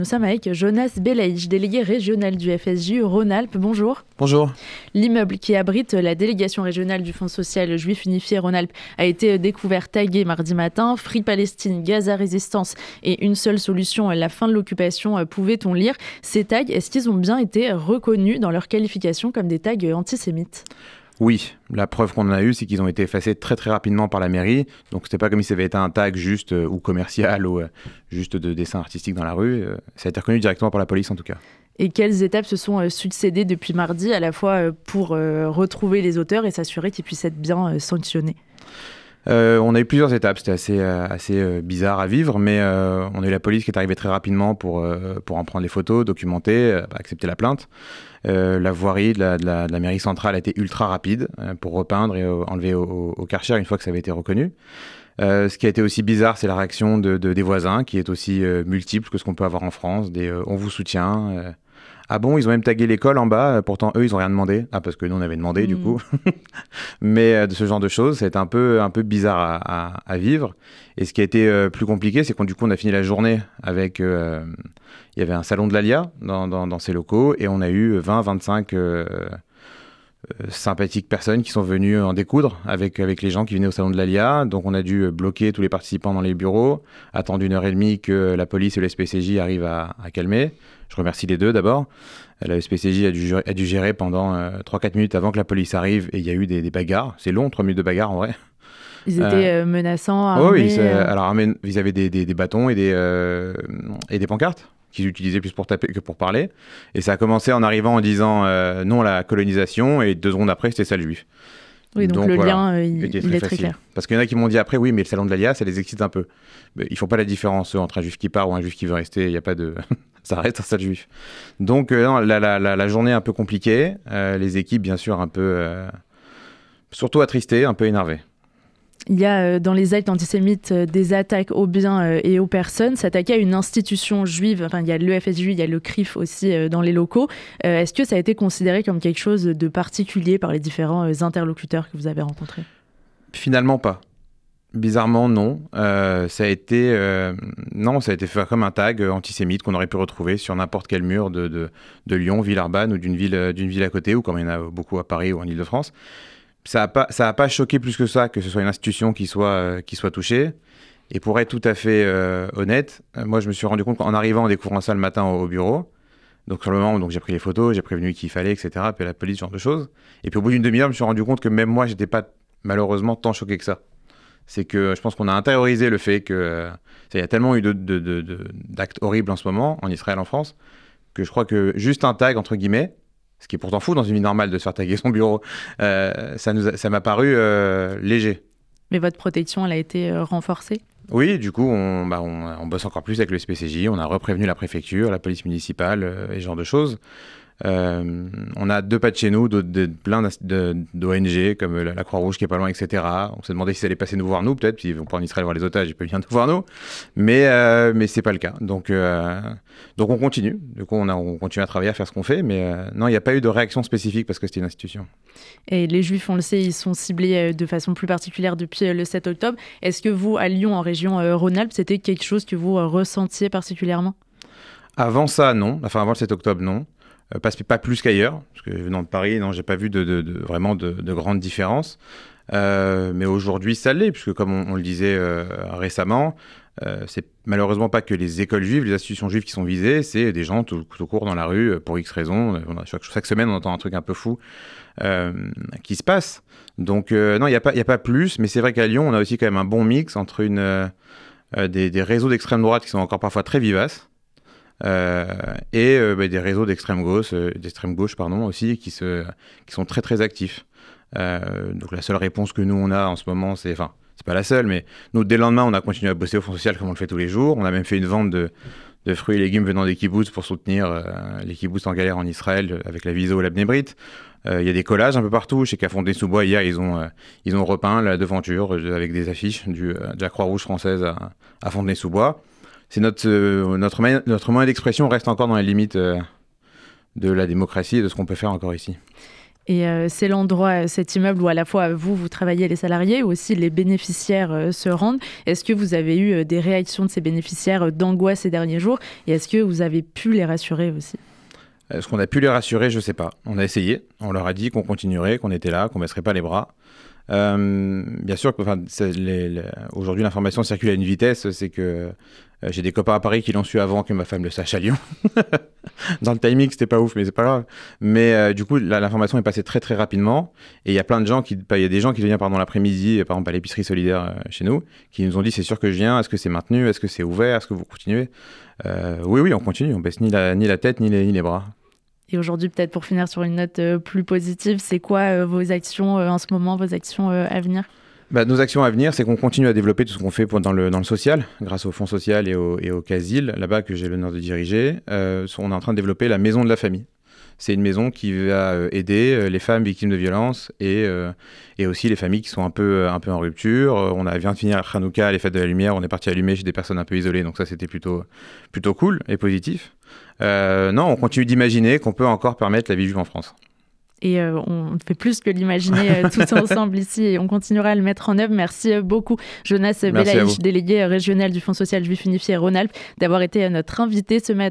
Nous sommes avec Jonas Belaïch, délégué régional du FSJ Rhône-Alpes. Bonjour. Bonjour. L'immeuble qui abrite la délégation régionale du Fonds social juif unifié Rhône-Alpes a été découvert tagué mardi matin. Free Palestine, Gaza Résistance et une seule solution, la fin de l'occupation, pouvait-on lire. Ces tags, est-ce qu'ils ont bien été reconnus dans leur qualification comme des tags antisémites? Oui, la preuve qu'on a eue, c'est qu'ils ont été effacés très très rapidement par la mairie. Donc c'était pas comme si ça avait été un tag juste euh, ou commercial ou euh, juste de dessin artistique dans la rue. Euh, ça a été reconnu directement par la police en tout cas. Et quelles étapes se sont succédées depuis mardi, à la fois pour retrouver les auteurs et s'assurer qu'ils puissent être bien sanctionnés? On a eu plusieurs étapes, c'était assez, assez bizarre à vivre, mais on a eu la police qui est arrivée très rapidement pour, pour en prendre les photos, documenter, accepter la plainte. Euh, la voirie de la, mairie centrale a été ultra rapide euh, pour repeindre et euh, enlever au, au, Karcher une fois que ça avait été reconnu. ce qui a été aussi bizarre, c'est la réaction de, des voisins, qui est aussi multiple que ce qu'on peut avoir en France. Des on vous soutient. Ah bon, ils ont même tagué l'école en bas, pourtant eux, ils n'ont rien demandé. Ah, parce que nous, on avait demandé, du hmm. coup. Mais de ce genre de choses, c'est un peu, un peu bizarre à, vivre. Et ce qui a été plus compliqué, c'est qu'on du coup, on a fini la journée avec il y avait un salon de l'Alia dans, dans, ces locaux et on a eu 20-25 euh, euh, sympathiques personnes qui sont venues en découdre avec, avec les gens qui venaient au salon de l'Alia. Donc on a dû bloquer tous les participants dans les bureaux, attendre une heure et demie que la police et le SPCJ arrivent à, calmer. Je remercie les deux d'abord. La SPCJ a dû, a dû gérer pendant 3-4 euh, minutes avant que la police arrive et il y a eu des, bagarres. C'est long, 3 minutes de bagarre en vrai. Ils étaient menaçants. Armés, oh oui, alors ils avaient des, des, bâtons et des, et des pancartes qu'ils utilisaient plus pour taper que pour parler. Et ça a commencé en arrivant en disant euh, non à la colonisation, et deux secondes après, c'était ça le juif. Oui, donc, le lien, euh, il, est très clair. Parce qu'il y en a qui m'ont dit après, oui, mais le salon de l'Alia, ça les excite un peu. Mais ils font pas la différence entre un juif qui part ou un juif qui veut rester. Il n'y a pas de. ça reste un sale juif. Donc, euh, la, la, la, journée un peu compliquée. les équipes, bien sûr, un peu. surtout attristées, un peu énervées. Il y a euh, dans les actes antisémites euh, des attaques aux biens euh, et aux personnes. S'attaquer à une institution juive, enfin il y a l'EFSJ, il y a le CRIF aussi dans les locaux. Est-ce que ça a été considéré comme quelque chose de particulier par les différents interlocuteurs que vous avez rencontrés? Finalement pas. Bizarrement, non. ça a été non, ça a été fait comme un tag antisémite qu'on aurait pu retrouver sur n'importe quel mur de, de, de Lyon, Villeurbanne ou d'une ville d'une ville à côté, ou comme il y en a beaucoup à Paris ou en Ile-de-France ça n'a pas, ça pas choqué plus que ça que ce soit une institution qui soit, euh, qui soit touchée. Et pour être tout à fait euh, honnête, euh, moi je me suis rendu compte qu'en arrivant en découvrant ça le matin au, bureau, donc sur le moment donc j'ai pris les photos, j'ai prévenu qu'il fallait, etc. Puis la police, ce genre de choses. Et puis au bout d'une demi-heure, je me suis rendu compte que même moi, j'étais pas malheureusement tant choqué que ça. C'est que je pense qu'on a intériorisé le fait que il y a tellement eu d'actes de, de, horribles en ce moment en Israël, en France, que je crois que juste un tag entre guillemets, ce qui est pourtant fou dans une vie normale de se faire taguer son bureau, euh, ça, m'a paru euh, léger. Mais votre protection, elle a été euh, renforcée? Oui, du coup, on, bah, on, bosse encore plus avec le SPCJ, on a reprévenu la préfecture, la police municipale et ce genre de choses. Euh, on a deux pas de chez nous, de, de, plein d'ONG comme la, Croix-Rouge qui est pas loin, etc. On s'est demandé si ça allait passer nous voir nous, peut-être, puis ils vont pas en Israël voir les otages, ils peuvent bien nous voir nous, mais euh, mais c'est pas le cas. Donc euh, donc on continue. Du coup, on, a, on continue à travailler à faire ce qu'on fait, mais euh, non, il n'y a pas eu de réaction spécifique parce que c'était une institution. Et les Juifs, on le sait, ils sont ciblés de façon plus particulière depuis le 7 octobre. Est-ce que vous, à Lyon, en région Rhône-Alpes, c'était quelque chose que vous ressentiez particulièrement? Avant ça, non. Enfin, avant le 7 octobre, non. Euh, pas, plus qu'ailleurs, parce que venant de Paris, non, j'ai pas vu de, vraiment de, de grandes différences. Euh, mais aujourd'hui, ça l'est, puisque comme on, le disait euh, récemment, c'est malheureusement pas que les écoles juives, les institutions juives qui sont visées, c'est des gens tout, tout, court dans la rue pour X raisons. chaque, chaque, semaine, on entend un truc un peu fou qui se passe. Donc, non, il n'y a, pas, a pas plus, mais c'est vrai qu'à Lyon, on a aussi quand même un bon mix entre une, des réseaux d'extrême droite qui sont encore parfois très vivaces. Euh, et euh, bah, des réseaux d'extrême gauche, euh, d'extrême gauche pardon aussi, qui, se, qui sont très très actifs. donc la seule réponse que nous on a en ce moment, c'est, enfin, c'est pas la seule, mais nous dès le lendemain, on a continué à bosser au Fonds social comme on le fait tous les jours. On a même fait une vente de, de fruits et légumes venant des kibbutz pour soutenir les kibbutz en galère en Israël avec la Viso ou la Bnebrit. Il y a des collages un peu partout. Chez Cafondé-sous-Bois, hier, ils ont, ils ont repeint la devanture avec des affiches du, de la Croix-Rouge française à, à Fontenay-sous-Bois c'est notre, euh, notre, moyen, notre moyen d'expression reste encore dans les limites euh, de la démocratie et de ce qu'on peut faire encore ici. Et c'est l'endroit, cet immeuble où à la fois vous, vous travaillez les salariés, ou aussi les bénéficiaires se rendent. Est-ce que vous avez eu des réactions de ces bénéficiaires d'angoisse ces derniers jours? Et est-ce que vous avez pu les rassurer aussi? Est-ce qu'on a pu les rassurer? Je ne sais pas. On a essayé. On leur a dit qu'on continuerait, qu'on était là, qu'on ne baisserait pas les bras. Euh, bien sûr, aujourd'hui l'information circule à une vitesse, c'est que euh, j'ai des copains à Paris qui l'ont su avant que ma femme le sache à Lyon. Dans le timing, c'était pas ouf, mais c'est pas grave. Mais euh, du coup, l'information est passée très très rapidement, et il y a plein de gens qui, il y a des gens qui viennent pendant l'après-midi, par exemple à l'épicerie solidaire chez nous, qui nous ont dit c'est sûr que je viens, est-ce que c'est maintenu, est-ce que c'est ouvert, est-ce que vous continuez? Oui, oui, on continue, on baisse ni la, tête ni les bras. Et aujourd'hui, peut-être pour finir sur une note euh, plus positive, c'est quoi euh, vos actions euh, en ce moment, vos actions à venir? Bah, nos actions à venir, c'est qu'on continue à développer tout ce qu'on fait dans le, dans le social, grâce au Fonds social et au, et au CASIL, là-bas que j'ai l'honneur de diriger. on est en train de développer la maison de la famille. C'est une maison qui va aider les femmes victimes de violences et, et aussi les familles qui sont un peu, un peu en rupture. On a, vient de finir Hanouka, les fêtes de la lumière, on est parti allumer chez des personnes un peu isolées, donc ça c'était plutôt, plutôt cool et positif. Euh, non, on continue d'imaginer qu'on peut encore permettre la vie juive en France. Et euh, on fait plus que l'imaginer euh, tous ensemble ici et on continuera à le mettre en œuvre. Merci beaucoup, Jonas Belaïch, délégué régional du Fonds social juif unifié Rhône-Alpes, d'avoir été notre invité ce matin.